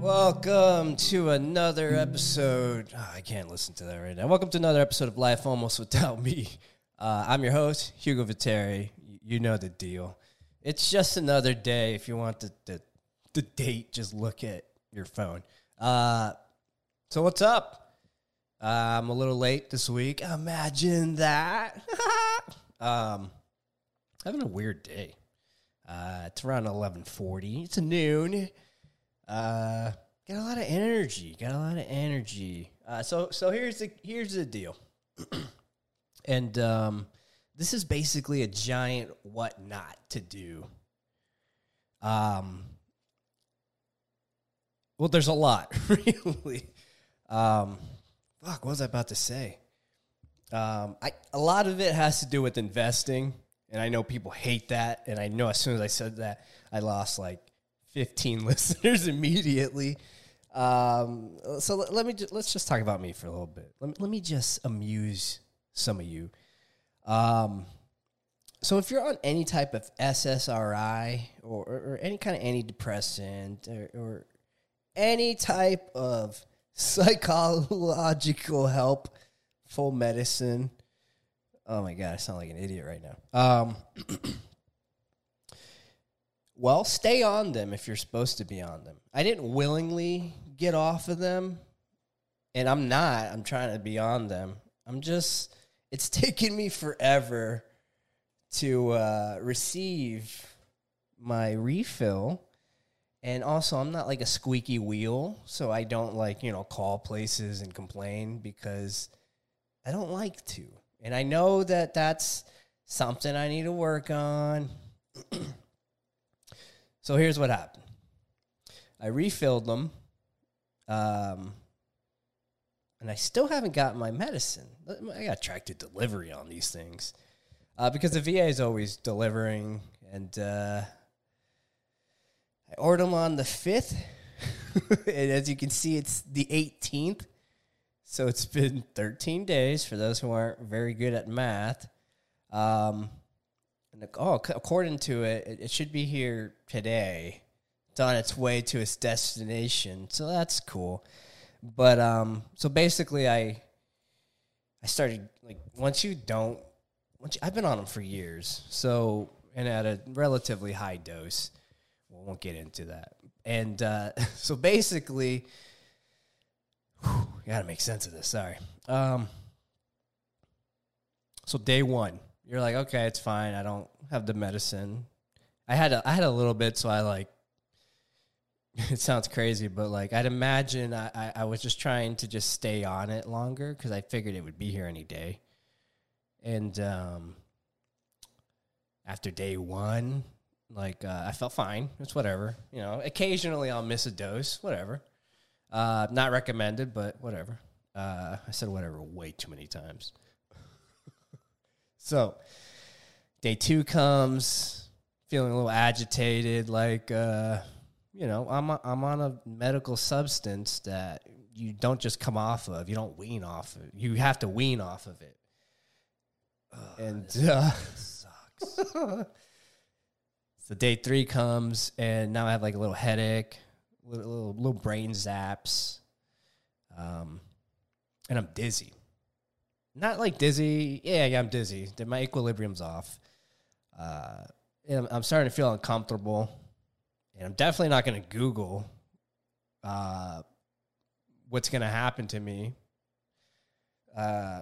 Welcome to another episode. Ah, I can't listen to that right now. Welcome to another episode of Life Almost Without Me. Uh, I'm your host, Hugo Viteri. You know the deal. It's just another day. If you want the, the, the date, just look at your phone. Uh, so, what's up? Uh, I'm a little late this week. Imagine that. um, having a weird day. Uh, it's around 11:40. It's noon. Uh, got a lot of energy. Got a lot of energy. Uh, so so here's the here's the deal. and um, this is basically a giant what not to do. Um. Well, there's a lot, really. Um, fuck, what was I about to say? Um, I a lot of it has to do with investing, and I know people hate that. And I know as soon as I said that, I lost like 15 listeners immediately. Um, so let, let me ju- let's just talk about me for a little bit. Let me, let me just amuse some of you. Um, so if you're on any type of SSRI or, or, or any kind of antidepressant or, or any type of psychological help, full medicine. Oh my god, I sound like an idiot right now. Um, well, stay on them if you're supposed to be on them. I didn't willingly get off of them, and I'm not. I'm trying to be on them. I'm just. It's taken me forever to uh, receive my refill. And also, I'm not like a squeaky wheel, so I don't like, you know, call places and complain because I don't like to. And I know that that's something I need to work on. so here's what happened I refilled them, um, and I still haven't gotten my medicine. I got tracked to delivery on these things uh, because the VA is always delivering, and uh, I ordered them on the 5th. and as you can see, it's the 18th. So it's been 13 days for those who aren't very good at math. Um, and oh, according to it, it, it should be here today. It's on its way to its destination, so that's cool. But um, so basically, I I started like once you don't, once you, I've been on them for years, so and at a relatively high dose. We won't get into that. And uh, so basically, whew, gotta make sense of this. Sorry. Um, so day one, you're like, okay, it's fine. I don't have the medicine. I had a, I had a little bit, so I like. It sounds crazy, but like I'd imagine I, I, I was just trying to just stay on it longer because I figured it would be here any day. And um, after day one, like uh, I felt fine. It's whatever, you know. Occasionally I'll miss a dose, whatever. Uh, not recommended, but whatever. Uh, I said whatever way too many times. So day two comes, feeling a little agitated, like uh, you know, I'm a, I'm on a medical substance that you don't just come off of. You don't wean off of. You have to wean off of it. and uh, sucks. So day three comes, and now I have like a little headache, little little, little brain zaps, um, and I'm dizzy. Not like dizzy. Yeah, yeah, I'm dizzy. My equilibrium's off. Uh, I'm, starting to feel uncomfortable, and I'm definitely not going to Google uh, what's going to happen to me. Uh,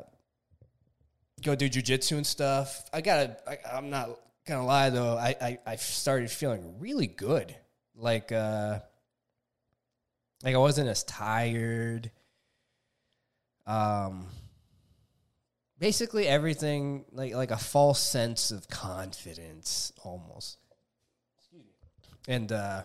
go do jujitsu and stuff. I gotta. I, I'm not gonna lie though. I, I I started feeling really good. Like uh, like I wasn't as tired. Um, basically everything like like a false sense of confidence almost. And uh,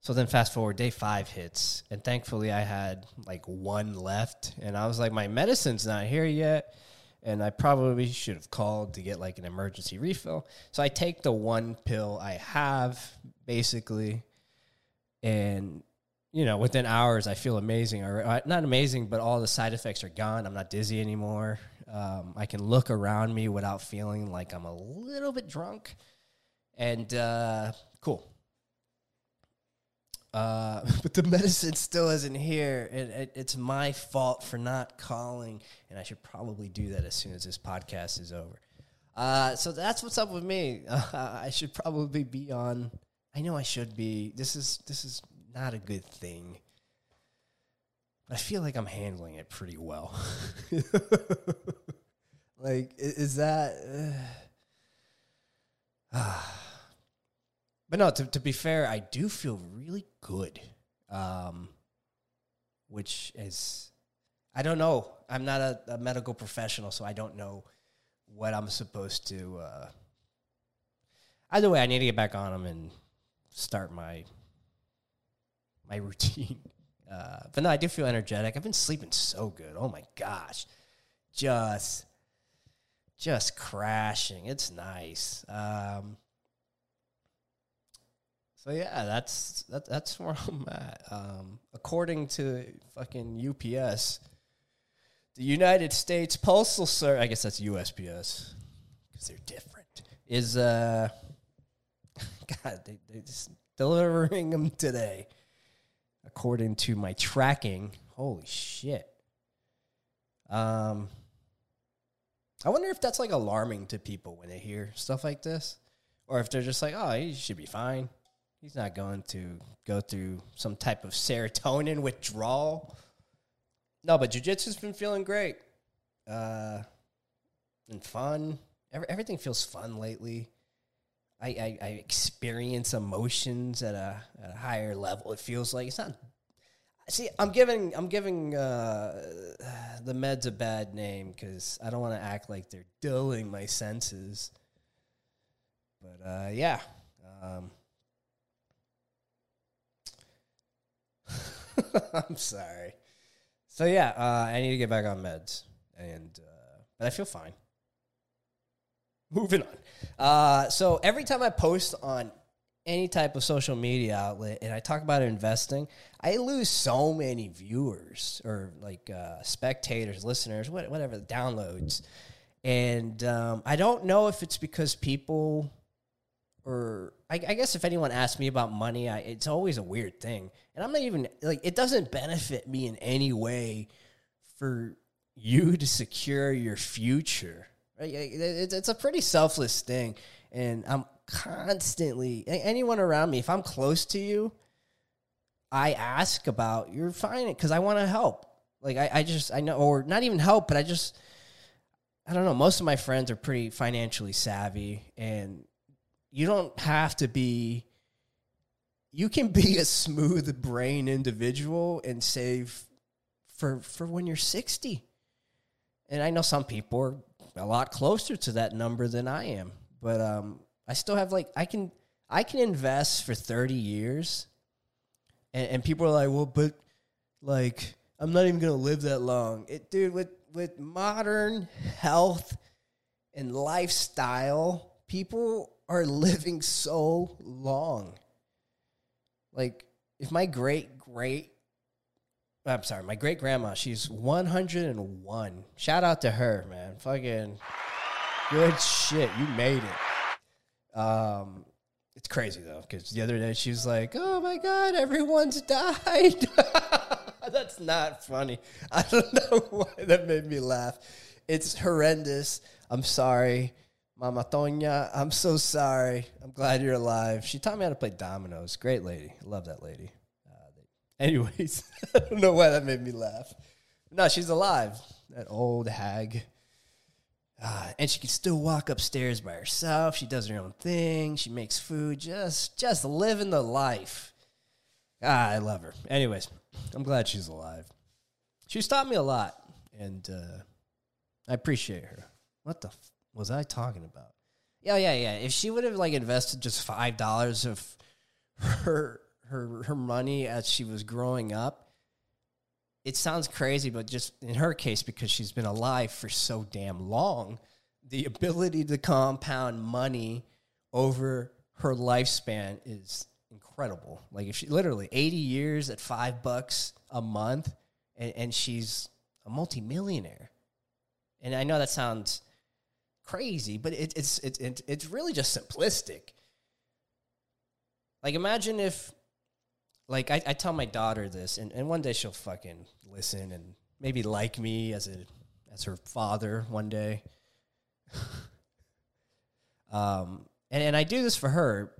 so then fast forward, day five hits, and thankfully I had like one left, and I was like, my medicine's not here yet, and I probably should have called to get like an emergency refill. So I take the one pill I have, basically, and you know, within hours I feel amazing, or uh, not amazing, but all the side effects are gone. I'm not dizzy anymore. Um, I can look around me without feeling like I'm a little bit drunk, and uh, cool. Uh, but the medicine still isn't here. and it, it's my fault for not calling, and I should probably do that as soon as this podcast is over. Uh, so that's what's up with me. I should probably be on. I know I should be. This is this is not a good thing. I feel like I'm handling it pretty well. like, is that? Uh, but no, to, to be fair, I do feel really good. Um, which is, I don't know. I'm not a, a, medical professional, so I don't know what I'm supposed to. Uh, either way, I need to get back on them and start my my routine. Uh, but no, I do feel energetic. I've been sleeping so good. Oh my gosh, just just crashing. It's nice. Um, so yeah, that's that, that's where I'm at. Um, according to fucking UPS, the United States Postal Service, I guess that's USPS because they're different. Is uh, God, they they just delivering them today, according to my tracking. Holy shit. Um, I wonder if that's like alarming to people when they hear stuff like this, or if they're just like, "Oh, he should be fine." He's not going to go through some type of serotonin withdrawal. No, but jujitsu's been feeling great. Uh, and fun. Every, everything feels fun lately. I, I, I, experience emotions at a, at a higher level. It feels like it's not. See, I'm giving I'm giving uh, the meds a bad name because I don't want to act like they're dulling my senses. But uh, yeah, um, I'm sorry. So yeah, uh, I need to get back on meds, and uh, but I feel fine. Moving on. Uh, so every time I post on any type of social media outlet and I talk about investing, I lose so many viewers or like uh, spectators, listeners, whatever, downloads. And um, I don't know if it's because people or I, I, guess if anyone asks me about money, I, it's always a weird thing, and I'm not even like it doesn't benefit me in any way for you to secure your future. Right? It's, a pretty selfless thing, and I'm constantly anyone around me. If I'm close to you, I ask about your finance because I want to help. Like I, I just I know, or not even help, but I just I don't know. Most of my friends are pretty financially savvy, and you don't have to be you can be a smooth brain individual and save for for when you're 60 and i know some people are a lot closer to that number than i am. But um i still have like i can i can invest for 30 years. And, and people are like well but like i'm not even gonna live that long. It dude with with modern health and lifestyle people are living so long. Like, if my great great, I'm sorry, my great grandma, she's 101. Shout out to her, man. Fucking good shit. You made it. Um, it's crazy though, because the other day she was like, "Oh my god, everyone's died." That's not funny. I don't know why that made me laugh. It's horrendous. I'm sorry. Mama Tonya, I'm so sorry. I'm glad you're alive. She taught me how to play dominoes. Great lady. Love that lady. Anyways, I don't know why that made me laugh. No, she's alive. That old hag. Uh, and she can still walk upstairs by herself. She does her own thing. She makes food. Just, just living the life. Ah, I love her. Anyways, I'm glad she's alive. She's taught me a lot, and uh, I appreciate her. What the f- was I talking about? Yeah, yeah, yeah. If she would have like invested just five dollars of her her her money as she was growing up, it sounds crazy, but just in her case, because she's been alive for so damn long, the ability to compound money over her lifespan is incredible. Like if she literally 80 years at five bucks a month and, and she's a multimillionaire. And I know that sounds crazy, but it, it's it's it, it's really just simplistic. Like imagine if like I, I tell my daughter this, and, and one day she'll fucking listen and maybe like me as a as her father one day. um, and, and I do this for her.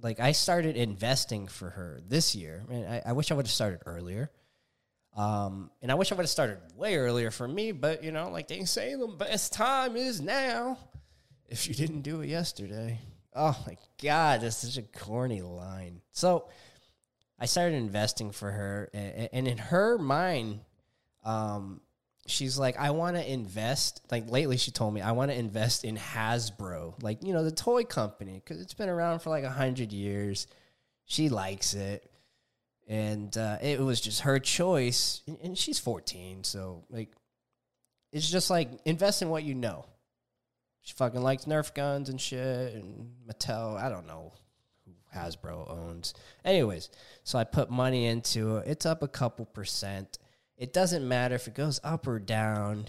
Like I started investing for her this year. and I, I wish I would have started earlier. Um, and I wish I would have started way earlier for me, but you know, like they say, the best time is now. If you didn't do it yesterday, oh my god, that's such a corny line. So I started investing for her, and, in her mind, um, she's like, I want to invest. Like lately, she told me I want to invest in Hasbro, like you know the toy company, because it's been around for like a hundred years. She likes it, and uh, it was just her choice. And, she's fourteen, so like, it's just like invest in what you know. She fucking likes Nerf guns and shit, and Mattel. I don't know Hasbro owns. Anyways, so I put money into it. It's up a couple percent it doesn't matter if it goes up or down,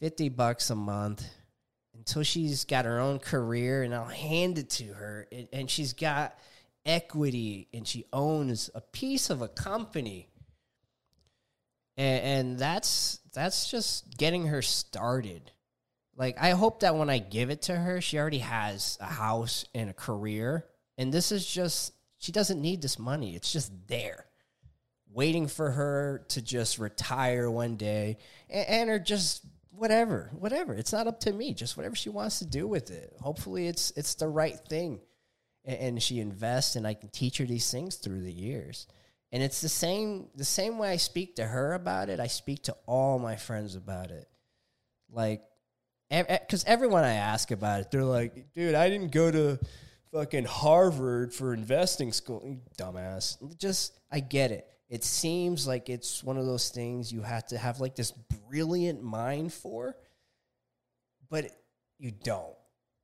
50 bucks a month until she's got her own career and I'll hand it to her and, and she's got equity and she owns a piece of a company. And, and that's that's just getting her started. Like I hope that when I give it to her, she already has a house and a career. And this is just she doesn't need this money. It's just there waiting for her to just retire one day and, and or just whatever, whatever. It's not up to me. Just whatever she wants to do with it. Hopefully, it's it's the right thing, and, and she invests, and I can teach her these things through the years. And it's the same the same way I speak to her about it. I speak to all my friends about it, like because everyone I ask about it, they're like, "Dude, I didn't go to." Fucking Harvard for investing school, You dumbass. Just, I get it it seems like it's one of those things you have to have like this brilliant mind for, but you don't.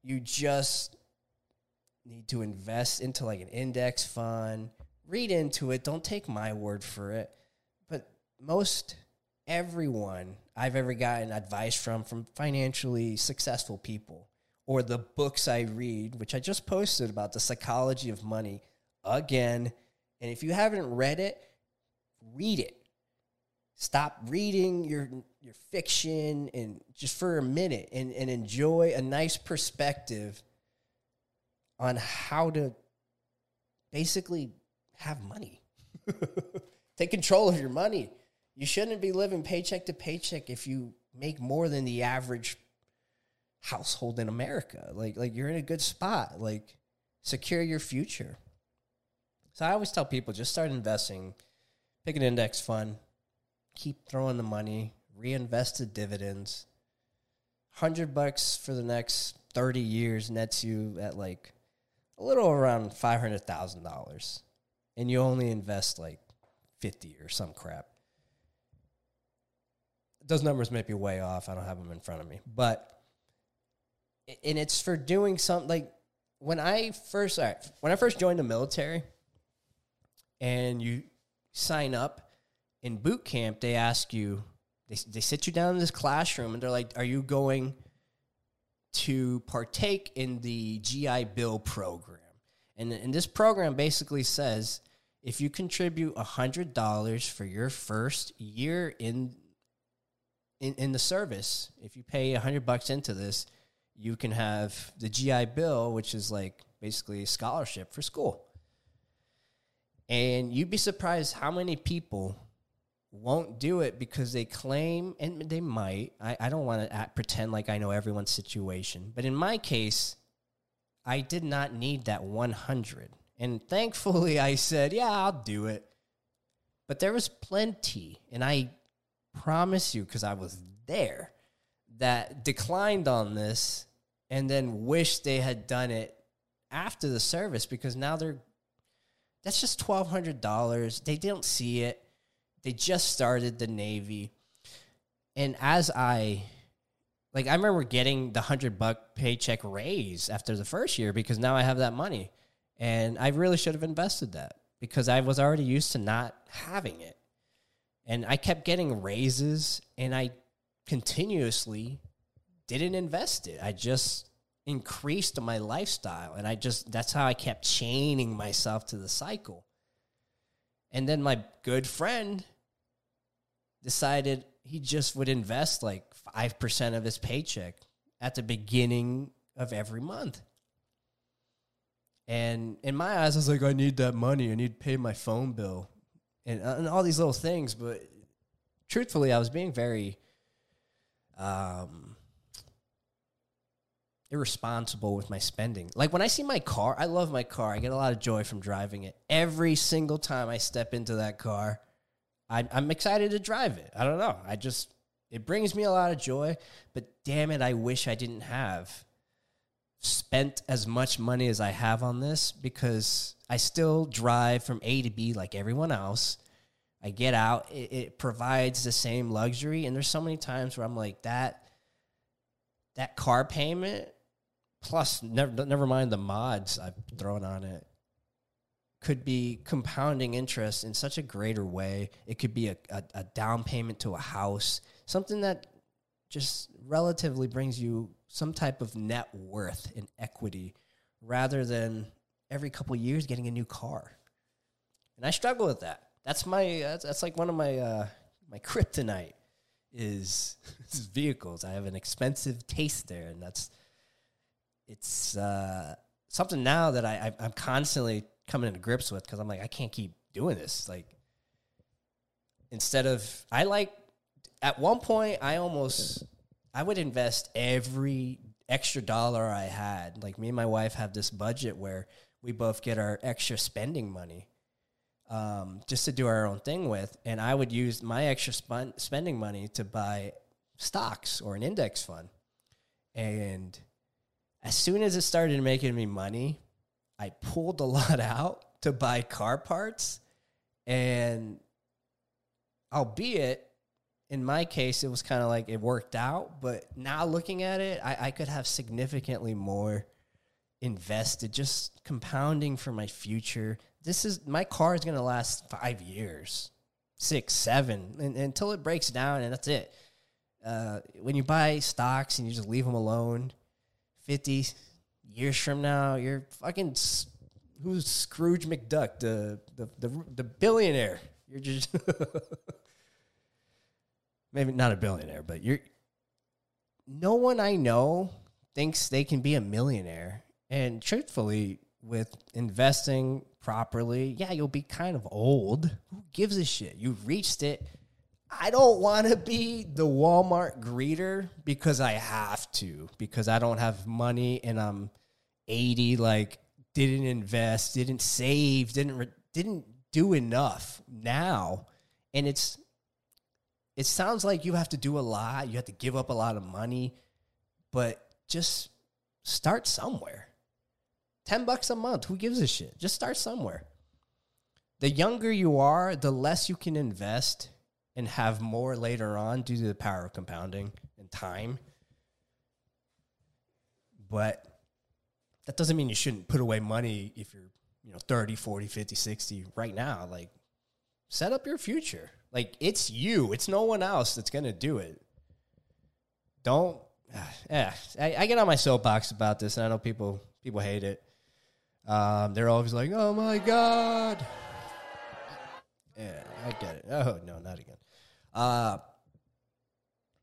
You just need to invest into like an index fund, read into it. Don't take my word for it. But most everyone I've ever gotten advice from, from financially successful people, or the books I read, which I just posted about the psychology of money again. And if you haven't read it, read it. Stop reading your your fiction and just for a minute and, and enjoy a nice perspective on how to basically have money. Take control of your money. You shouldn't be living paycheck to paycheck if you make more than the average household in America. Like like you're in a good spot. Like secure your future. So I always tell people just start investing Pick an index fund, keep throwing the money, reinvest the dividends. 100 bucks for the next 30 years nets you at like a little around $500,000. And you only invest like 50 or some crap. Those numbers may be way off. I don't have them in front of me. But and it's for doing something like when I first when I first joined the military and you sign up in boot camp, they ask you, they, they sit you down in this classroom and they're like, Are you going to partake in the GI Bill program? And, and this program basically says if you contribute $100 for your first year in, in, in the service, if you pay 100 bucks into this, you can have the GI Bill, which is like basically a scholarship for school. And you'd be surprised how many people won't do it because they claim, and they might. I, I don't want to pretend like I know everyone's situation. But in my case, I did not need that 100. And thankfully, I said, yeah, I'll do it. But there was plenty. And I promise you, because I was there, that declined on this and then wish they had done it after the service because now they're that's just twelve hundred dollars. They didn't see it. They just started the Navy, and as I like, I remember getting the hundred buck paycheck raise after the first year because now I have that money, and I really should have invested that because I was already used to not having it, and I kept getting raises, and I continuously didn't invest it. I just increased my lifestyle and i just that's how i kept chaining myself to the cycle And then my good friend decided he just would invest like 5% of his paycheck at the beginning of every month. And in my eyes, I was like, I need that money. I need to pay my phone bill and, uh, and all these little things. But truthfully, I was being very um, irresponsible with my spending. Like when I see my car, I love my car. I get a lot of joy from driving it. Every single time I step into that car, I, I'm excited to drive it. I don't know. I just, it brings me a lot of joy. But damn it, I wish I didn't have spent as much money as I have on this because I still drive from A to B like everyone else. I get out, it, it, provides the same luxury. And there's so many times where I'm like, that that car payment plus never never mind the mods I've thrown on it could be compounding interest in such a greater way. It could be a, a, a down payment to a house, something that just relatively brings you some type of net worth and equity rather than every couple years getting a new car. And I struggle with that. That's my that's, that's like one of my uh, my kryptonite is, is vehicles. I have an expensive taste there, and that's it's uh, something now that I, I I'm constantly coming into grips with because I'm like I can't keep doing this. Like instead of I like at one point I almost I would invest every extra dollar I had. Like me and my wife have this budget where we both get our extra spending money um, just to do our own thing with. And I would use my extra spend- spending money to buy stocks or an index fund. And as soon as it started making me money, I pulled a lot out to buy car parts. And albeit in my case, it was kind of like it worked out. But now looking at it, I, I could have significantly more invested, just compounding for my future. This is my car is going to last five years, six, seven, and, until it breaks down, and that's it. Uh, when you buy stocks and you just leave them alone, 50 years from now, you're fucking who's Scrooge McDuck, the the the, the billionaire. You're just maybe not a billionaire, but you're no one I know thinks they can be a millionaire. And truthfully, with investing properly, yeah, you'll be kind of old. Who gives a shit? You've reached it. I don't want to be the Walmart greeter because I have to, because I don't have money and I'm 80, like, didn't invest, didn't save, didn't, didn't do enough now. And it's it sounds like you have to do a lot, you have to give up a lot of money, but just start somewhere. 10 bucks a month, who gives a shit? Just start somewhere. The younger you are, the less you can invest and have more later on due to the power of compounding and time. But that doesn't mean you shouldn't put away money if you're, you know, 30, 40, 50, 60 right now. Like set up your future. Like it's you. It's no one else that's gonna do it. Don't. Yeah, I, I get on my soapbox about this, and I know people people hate it. Um, they're always like, "Oh my god." Yeah, I get it. Oh no, not again. Uh,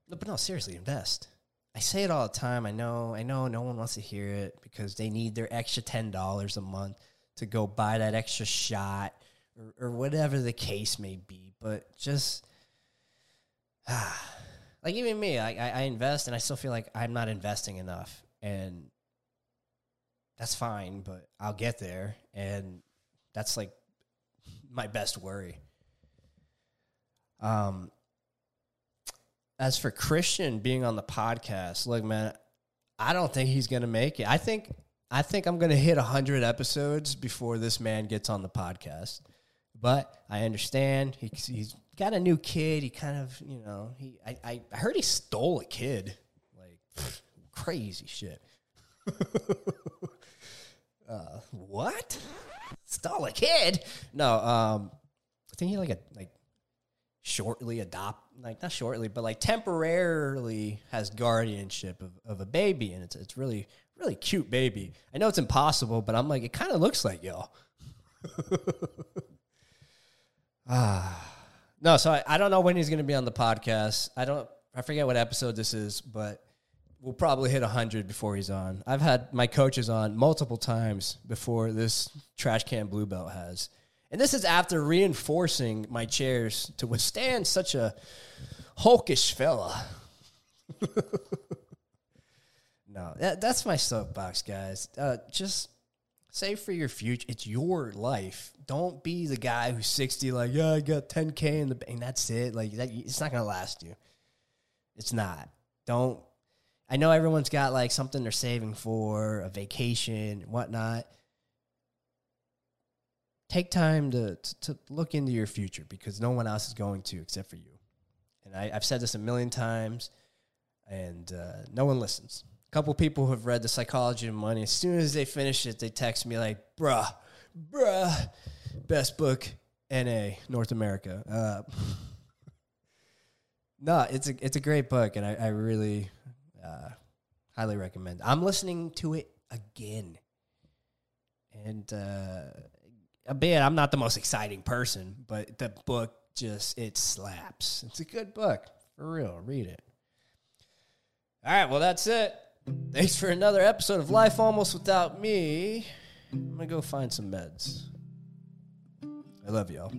but no, seriously, invest. I say it all the time. I know, I know, no one wants to hear it because they need their extra ten dollars a month to go buy that extra shot or, or whatever the case may be. But just ah, like even me, I, I invest and I still feel like I'm not investing enough, and that's fine. But I'll get there, and that's like my best worry. Um, as for Christian being on the podcast, look, man, I don't think he's gonna make it. I think I think I'm gonna hit hundred episodes before this man gets on the podcast. But I understand he, he's got a new kid. He kind of, you know, he I, I heard he stole a kid, like pff, crazy shit. uh, what? Stole a kid? No, um, I think he like a like shortly adopt like not shortly, but like temporarily has guardianship of, of a baby, and it's it's really really cute baby. I know it's impossible, but I'm like it kind of looks like y'all. Ah, no. So I, I don't know when he's going to be on the podcast. I don't. I forget what episode this is, but we'll probably hit hundred before he's on. I've had my coaches on multiple times before this trash can blue belt has, and this is after reinforcing my chairs to withstand such a hulkish fella. no, that, that's my soapbox, guys. Uh, just save for your future. It's your life. Don't be the guy who's 60, like, yeah, I got 10K in the bank. That's it. Like, that, it's not going to last you. It's not. Don't. I know everyone's got like something they're saving for, a vacation, whatnot. Take time to, to, to look into your future because no one else is going to except for you. And I, have said this a million times, and uh, no one listens. A couple people have read The Psychology of Money. As soon as they finish it, they text me like, bruh, bruh, best book, NA, North America. Uh, no, it's a it's a great book, and I, I really uh, highly recommend. I'm listening to it again, and a bit. I'm not the most exciting person, but the book just it slaps. It's a good book for real. Read it. All right, well that's it. Thanks for another episode of Life Almost Without Me. I'm gonna go find some meds. I love y'all.